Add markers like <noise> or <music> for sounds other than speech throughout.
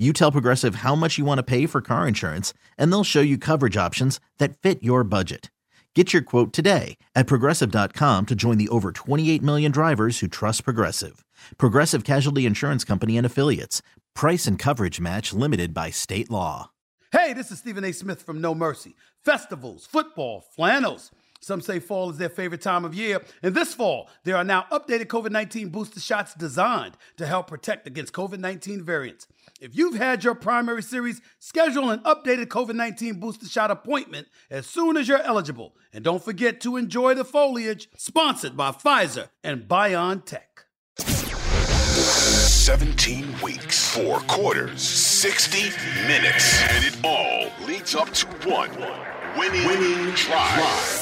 you tell Progressive how much you want to pay for car insurance, and they'll show you coverage options that fit your budget. Get your quote today at progressive.com to join the over 28 million drivers who trust Progressive. Progressive Casualty Insurance Company and Affiliates. Price and coverage match limited by state law. Hey, this is Stephen A. Smith from No Mercy. Festivals, football, flannels. Some say fall is their favorite time of year. And this fall, there are now updated COVID 19 booster shots designed to help protect against COVID 19 variants. If you've had your primary series, schedule an updated COVID 19 booster shot appointment as soon as you're eligible. And don't forget to enjoy the foliage, sponsored by Pfizer and BioNTech. 17 weeks, four quarters, 60 minutes, and it all leads up to one winning, winning drive.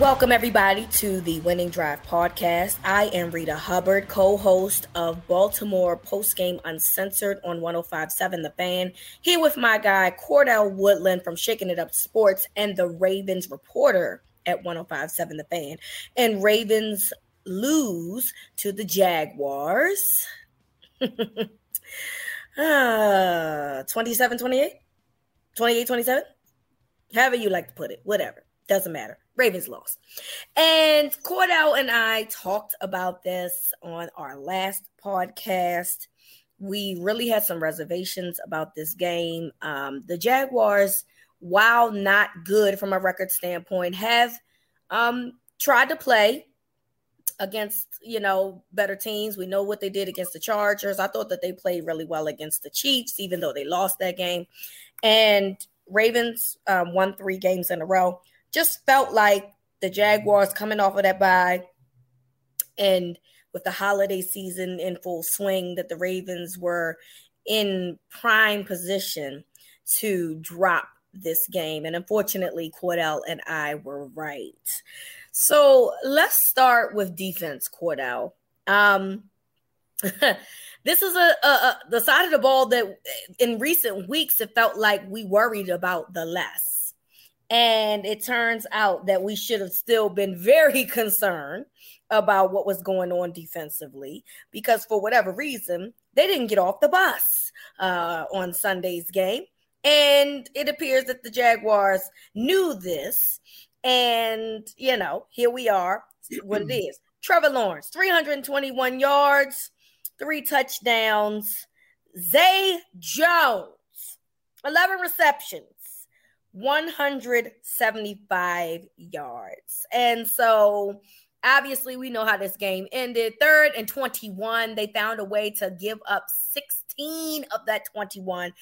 Welcome, everybody, to the Winning Drive podcast. I am Rita Hubbard, co host of Baltimore Postgame Uncensored on 1057 The Fan, here with my guy, Cordell Woodland from Shaking It Up Sports and the Ravens reporter at 1057 The Fan. And Ravens lose to the Jaguars. uh, <laughs> 27 28? 28 27? However you like to put it, whatever. Doesn't matter. Ravens lost. And Cordell and I talked about this on our last podcast. We really had some reservations about this game. Um, the Jaguars, while not good from a record standpoint, have um, tried to play against you know better teams. We know what they did against the Chargers. I thought that they played really well against the Chiefs, even though they lost that game. And Ravens um, won three games in a row just felt like the Jaguars coming off of that bye and with the holiday season in full swing, that the Ravens were in prime position to drop this game. And unfortunately, Cordell and I were right. So let's start with defense, Cordell. Um, <laughs> this is a, a, a, the side of the ball that in recent weeks it felt like we worried about the less. And it turns out that we should have still been very <laughs> concerned about what was going on defensively because, for whatever reason, they didn't get off the bus uh, on Sunday's game. And it appears that the Jaguars knew this. And, you know, here we are, what it is. <clears throat> Trevor Lawrence, 321 yards, three touchdowns. Zay Jones, 11 receptions, 175 yards. And so obviously we know how this game ended. Third and 21, they found a way to give up 16 of that 21.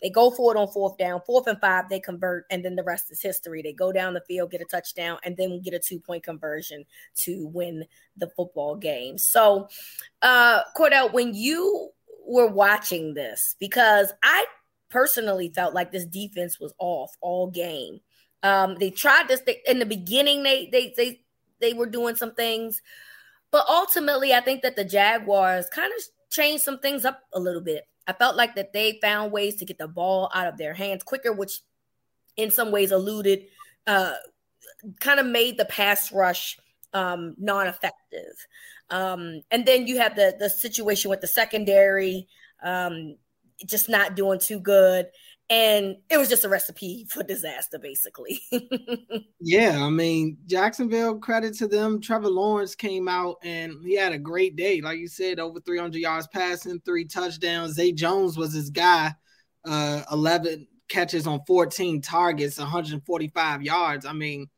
They go for it on fourth down, fourth and five, they convert, and then the rest is history. They go down the field, get a touchdown, and then get a two point conversion to win the football game. So, uh, Cordell, when you were watching this, because I personally felt like this defense was off all game. Um, they tried this they, in the beginning. They they they they were doing some things, but ultimately, I think that the Jaguars kind of changed some things up a little bit. I felt like that they found ways to get the ball out of their hands quicker, which in some ways eluded, uh, kind of made the pass rush um, non-effective. Um, and then you have the the situation with the secondary. Um, just not doing too good. And it was just a recipe for disaster, basically. <laughs> yeah, I mean, Jacksonville, credit to them. Trevor Lawrence came out and he had a great day. Like you said, over 300 yards passing, three touchdowns. Zay Jones was his guy, uh, 11 catches on 14 targets, 145 yards. I mean,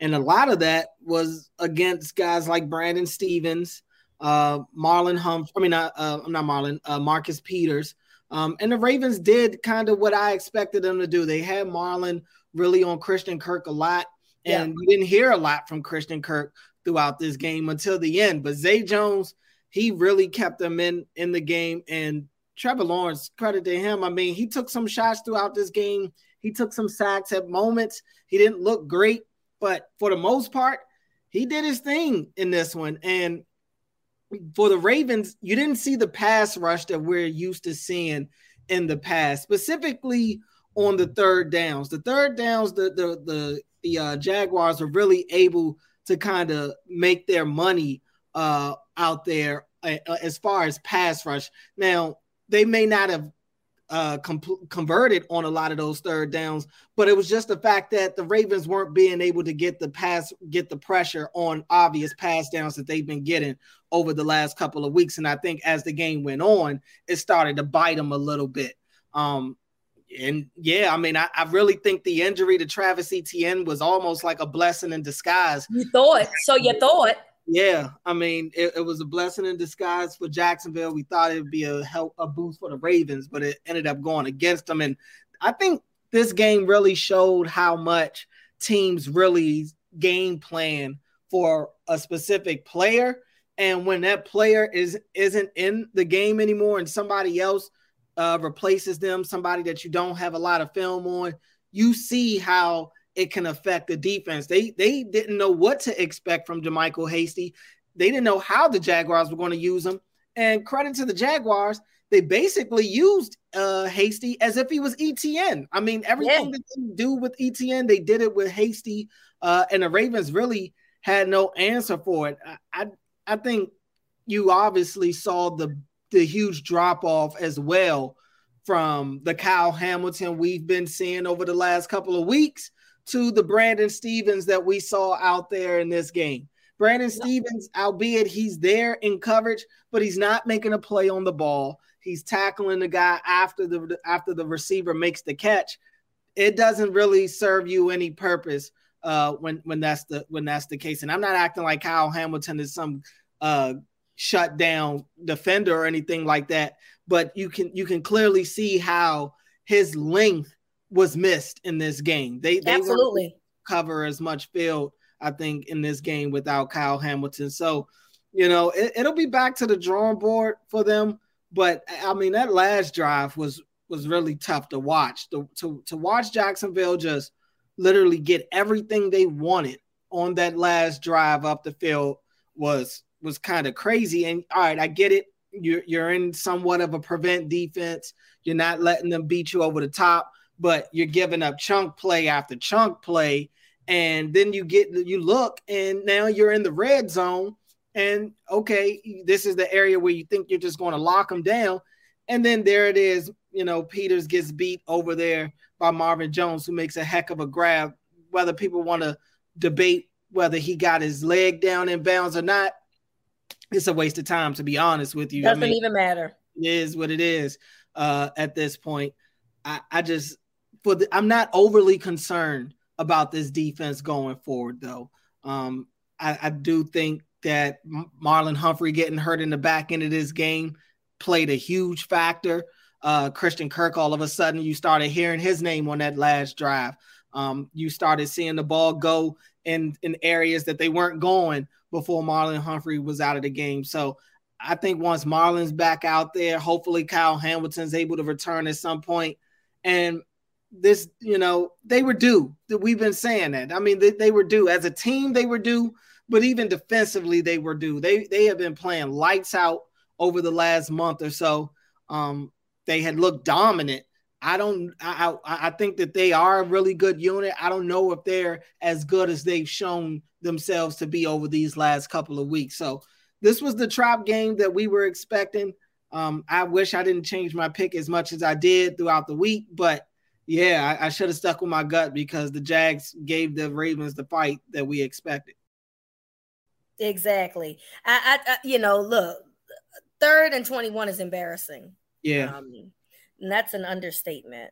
and a lot of that was against guys like Brandon Stephens, uh, Marlon Humphrey. I mean, uh, uh, I'm not Marlon. Uh, Marcus Peters. Um, and the Ravens did kind of what I expected them to do. They had Marlon really on Christian Kirk a lot, and yeah. we didn't hear a lot from Christian Kirk throughout this game until the end. But Zay Jones, he really kept them in in the game. And Trevor Lawrence, credit to him. I mean, he took some shots throughout this game. He took some sacks at moments. He didn't look great, but for the most part, he did his thing in this one. And for the Ravens, you didn't see the pass rush that we're used to seeing in the past, specifically on the third downs. The third downs, the the the, the uh, Jaguars are really able to kind of make their money uh, out there uh, as far as pass rush. Now they may not have uh, converted on a lot of those third downs, but it was just the fact that the Ravens weren't being able to get the pass, get the pressure on obvious pass downs that they've been getting over the last couple of weeks. And I think as the game went on, it started to bite them a little bit. Um, and yeah, I mean, I, I, really think the injury to Travis Etienne was almost like a blessing in disguise. You thought so. You thought. Yeah, I mean, it, it, was a blessing in disguise for Jacksonville. We thought it would be a help, a boost for the Ravens, but it ended up going against them. And I think this game really showed how much teams really game plan for a specific player. And when that player is isn't in the game anymore, and somebody else uh, replaces them, somebody that you don't have a lot of film on, you see how it can affect the defense. They they didn't know what to expect from JaMycal Hasty. They didn't know how the Jaguars were going to use him. And credit to the Jaguars, they basically used uh, Hasty as if he was Etienne. I mean, everything yeah. that they do with Etienne, they did it with Hasty. Uh, and the Ravens really had no answer for it. I, I, I think you obviously saw the the huge drop off as well from the Kyle Hamilton we've been seeing over the last couple of weeks to the Brandon Stephens that we saw out there in this game. Brandon Stephens, albeit he's there in coverage, but he's not making a play on the ball. He's tackling the guy after the after the receiver makes the catch. It doesn't really serve you any purpose uh, when when that's the when that's the case. And I'm not acting like Kyle Hamilton is some uh, shut down defender or anything like that, but you can you can clearly see how his length was missed in this game. They they absolutely cover as much field, I think, in this game without Kyle Hamilton. So, you know, it, it'll be back to the drawing board for them. But I mean, that last drive was was really tough to watch. To, to, to watch Jacksonville just literally get everything they wanted on that last drive up the field was was kind of crazy. And all right, I get it. You're you're in somewhat of a prevent defense. You're not letting them beat you over the top but you're giving up chunk play after chunk play. And then you get you look, and now you're in the red zone. And okay, this is the area where you think you're just going to lock them down. And then there it is. You know, Peters gets beat over there by Marvin Jones, who makes a heck of a grab. Whether people want to debate whether he got his leg down in bounds or not, it's a waste of time, to be honest with you. Doesn't I mean, even matter. It is what it is uh, at this point. I, I just for the, I'm not overly concerned about this defense going forward, though. Um, I, I do think that Marlon Humphrey getting hurt in the back end of this game played a huge factor. Uh, Christian Kirk, all of a sudden, you started hearing his name on that last drive. Um, you started seeing the ball go in in areas that they weren't going before Marlon Humphrey was out of the game. So I think once Marlon's back out there, hopefully Kyle Hamilton's able to return at some point. And this, you know, they were due. We've been saying that. I mean, they, they were due as a team. They were due, but even defensively, they were due. They they have been playing lights out over the last month or so. Um, they had looked dominant. I don't. I I think that they are a really good unit. I don't know if they're as good as they've shown themselves to be over these last couple of weeks. So this was the trap game that we were expecting. Um, I wish I didn't change my pick as much as I did throughout the week, but yeah, I, I should have stuck with my gut because the Jags gave the Ravens the fight that we expected. Exactly. I, I, I you know, look, third and 21 is embarrassing. Yeah. Um, and that's an understatement.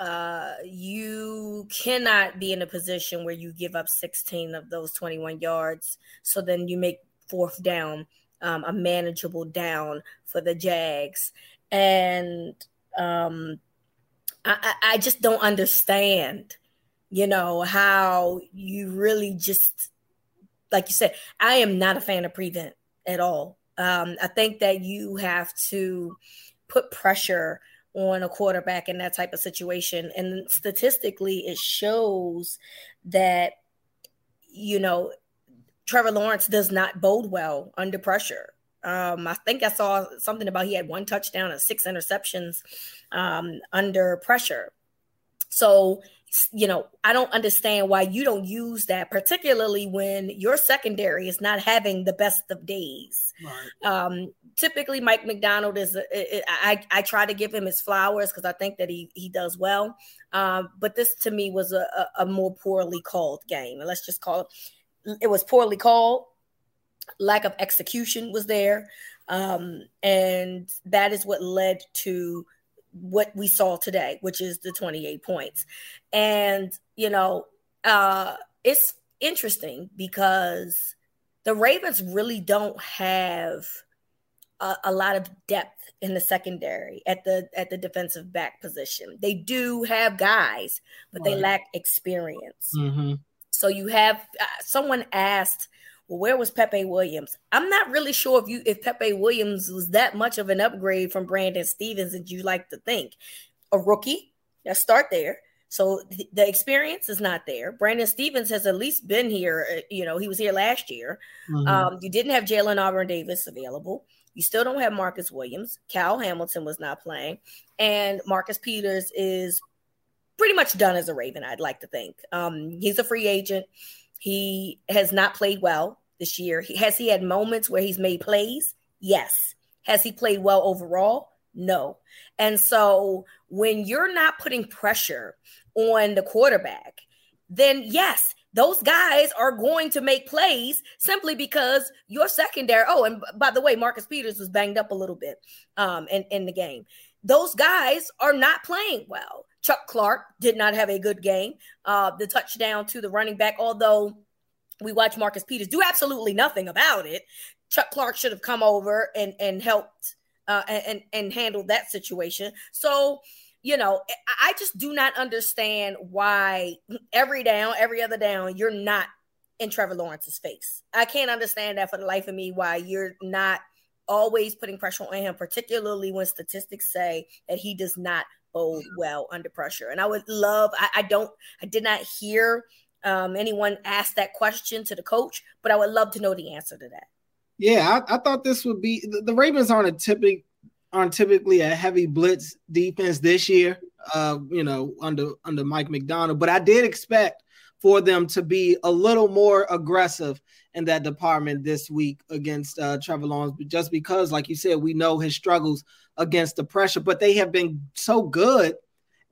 Uh, you cannot be in a position where you give up 16 of those 21 yards. So then you make fourth down um, a manageable down for the Jags. And um, I, I just don't understand, you know, how you really just, like you said, I am not a fan of prevent at all. Um, I think that you have to put pressure on a quarterback in that type of situation. And statistically, it shows that, you know, Trevor Lawrence does not bode well under pressure. Um, I think I saw something about he had one touchdown and six interceptions um, under pressure. So, you know, I don't understand why you don't use that, particularly when your secondary is not having the best of days. Right. Um, typically, Mike Macdonald is. I I try to give him his flowers because I think that he he does well. Um, but this to me was a, a, a more poorly called game, and let's just call it. It was poorly called lack of execution was there. Um, and that is what led to what we saw today, which is the 28 points. And, you know, uh, it's interesting because the Ravens really don't have a, a, lot of depth in the secondary at the at the defensive back position. They do have guys, but right. they lack experience. Mm-hmm. So you have uh, someone asked well, where was Pepe Williams? I'm not really sure if you if Pepe Williams was that much of an upgrade from Brandon Stephens as you like to think. A rookie, let's start there. So th- the experience is not there. Brandon Stephens has at least been here. Uh, you know, he was here last year. Mm-hmm. Um, you didn't have Jalyn Armour-Davis available. You still don't have Marcus Williams. Cal Hamilton was not playing, and Marcus Peters is pretty much done as a Raven. I'd like to think. Um, he's a free agent. He has not played well this year. Has he had moments where he's made plays? Yes. Has he played well overall? No. And so when you're not putting pressure on the quarterback, then yes, those guys are going to make plays simply because your secondary. Oh, and by the way, Marcus Peters was banged up a little bit um, in, in the game. Those guys are not playing well. Chuck Clark did not have a good game. Uh, the touchdown to the running back, although we watch Marcus Peters do absolutely nothing about it. Chuck Clark should have come over and and helped uh, and and handled that situation. So you know, I just do not understand why every down, every other down, you're not in Trevor Lawrence's face. I can't understand that for the life of me. Why you're not always putting pressure on him, particularly when statistics say that he does not bode well under pressure. And I would love, I, I don't, I did not hear um, anyone ask that question to the coach, but I would love to know the answer to that. Yeah, I, I thought this would be the, the Ravens aren't a typical aren't typically a heavy blitz defense this year. Uh, you know, under under Mike Macdonald. but I did expect for them to be a little more aggressive in that department this week against uh, Trevor Lawrence, just because, like you said, we know his struggles against the pressure, but they have been so good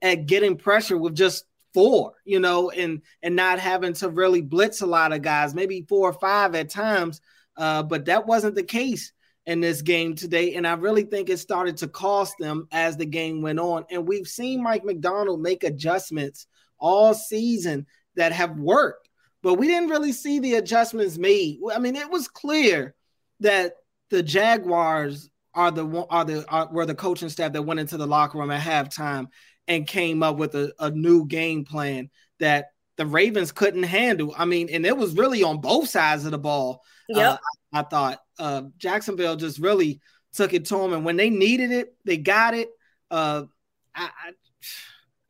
at getting pressure with just four, you know, and and not having to really blitz a lot of guys, maybe four or five at times. Uh, but that wasn't the case in this game today. And I really think it started to cost them as the game went on. And we've seen Mike Macdonald make adjustments all season that have worked, but we didn't really see the adjustments made. I mean, it was clear that the Jaguars are the are the are, were the coaching staff that went into the locker room at halftime and came up with a, a new game plan that the Ravens couldn't handle. I mean, and it was really on both sides of the ball. Yeah, uh, I, I, thought uh, Jacksonville just really took it to them, and when they needed it, they got it. Uh, I, I,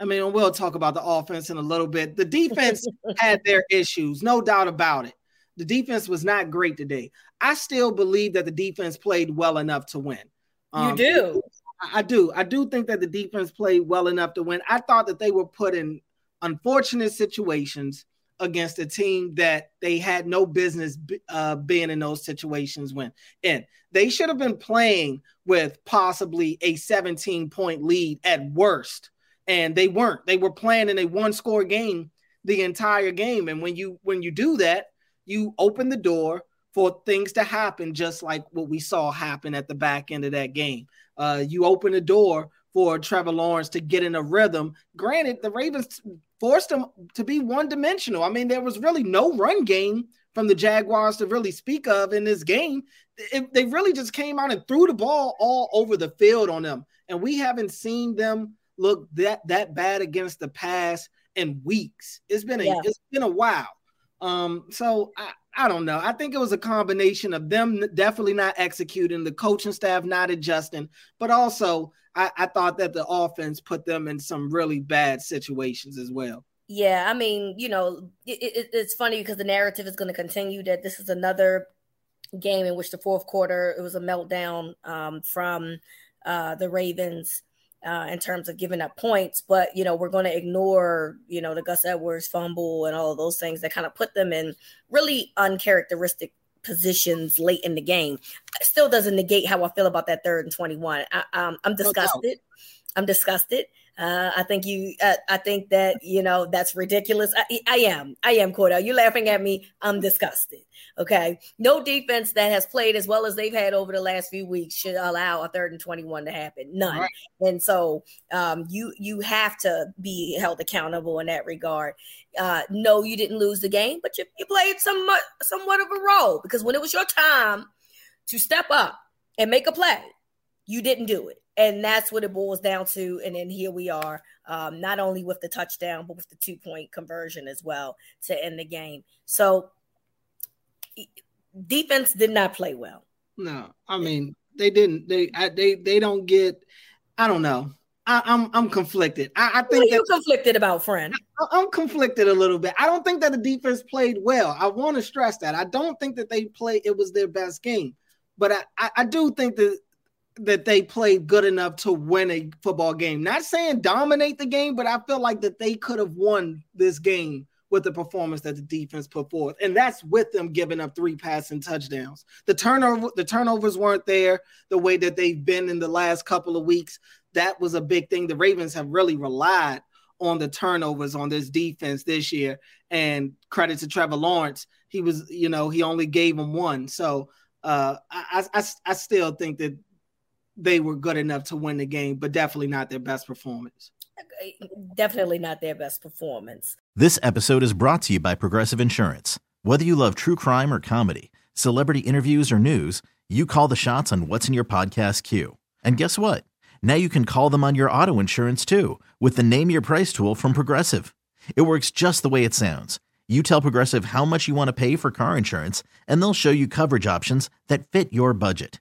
I mean, we'll talk about the offense in a little bit. The defense <laughs> had their issues, no doubt about it. The defense was not great today. I still believe that the defense played well enough to win. Um, you do. I do. I do think that the defense played well enough to win. I thought that they were put in unfortunate situations against a team that they had no business uh, being in those situations when and they should have been playing with possibly a 17 point lead at worst and they weren't they were playing in a one score game the entire game and when you when you do that you open the door for things to happen just like what we saw happen at the back end of that game uh, you open the door for Trevor Lawrence to get in a rhythm. Granted, the Ravens forced him to be one dimensional. I mean, there was really no run game from the Jaguars to really speak of in this game. It, they really just came out and threw the ball all over the field on them, and we haven't seen them look that that bad against the pass in weeks. It's been a yeah. it's been a while. Um, so I, I don't know. I think it was a combination of them definitely not executing, the coaching staff not adjusting, but also I, I thought that the offense put them in some really bad situations as well. Yeah, I mean, you know, it, it, it's funny because the narrative is going to continue that this is another game in which the fourth quarter it was a meltdown um, from uh, the Ravens uh, in terms of giving up points, but you know we're going to ignore you know the Gus Edwards fumble and all of those things that kind of put them in really uncharacteristic positions late in the game. It still doesn't negate how I feel about that third and twenty one. Um, I'm disgusted. I'm disgusted. Uh, I think you. Uh, I think that you know that's ridiculous. I, I am. I am. Cordell, you laughing at me? I'm disgusted. Okay. No defense that has played as well as they've had over the last few weeks should allow a third and 21 to happen. None. Right. And so um, you you have to be held accountable in that regard. Uh, no, you didn't lose the game, but you, you played somewhat somewhat of a role because when it was your time to step up and make a play, you didn't do it and that's what it boils down to. And then here we are, um, not only with the touchdown, but with the two point conversion as well to end the game. So defense did not play well. No, I mean they didn't. They I, they they don't get. I don't know. I, am I'm, I'm conflicted. I, I think what are you conflicted about, friend. I, am conflicted a little bit. I don't think that the defense played well. I want to stress that. I don't think that they played. It was their best game, but I, I, I do think that that they played good enough to win a football game. Not saying dominate the game, but I feel like that they could have won this game with the performance that the defense put forth. And that's with them giving up three passing touchdowns. The turnover the turnovers weren't there the way that they've been in the last couple of weeks. That was a big thing. The Ravens have really relied on the turnovers on this defense this year. And credit to Trevor Lawrence, he was, you know, he only gave them one. So uh, I, I, I still think that they were good enough to win the game, but definitely not their best performance. Definitely not their best performance. This episode is brought to you by Progressive Insurance. Whether you love true crime or comedy, celebrity interviews or news, you call the shots on what's in your podcast queue. And guess what? Now you can call them on your auto insurance too with the Name Your Price tool from Progressive. It works just the way it sounds. You tell Progressive how much you want to pay for car insurance, and they'll show you coverage options that fit your budget.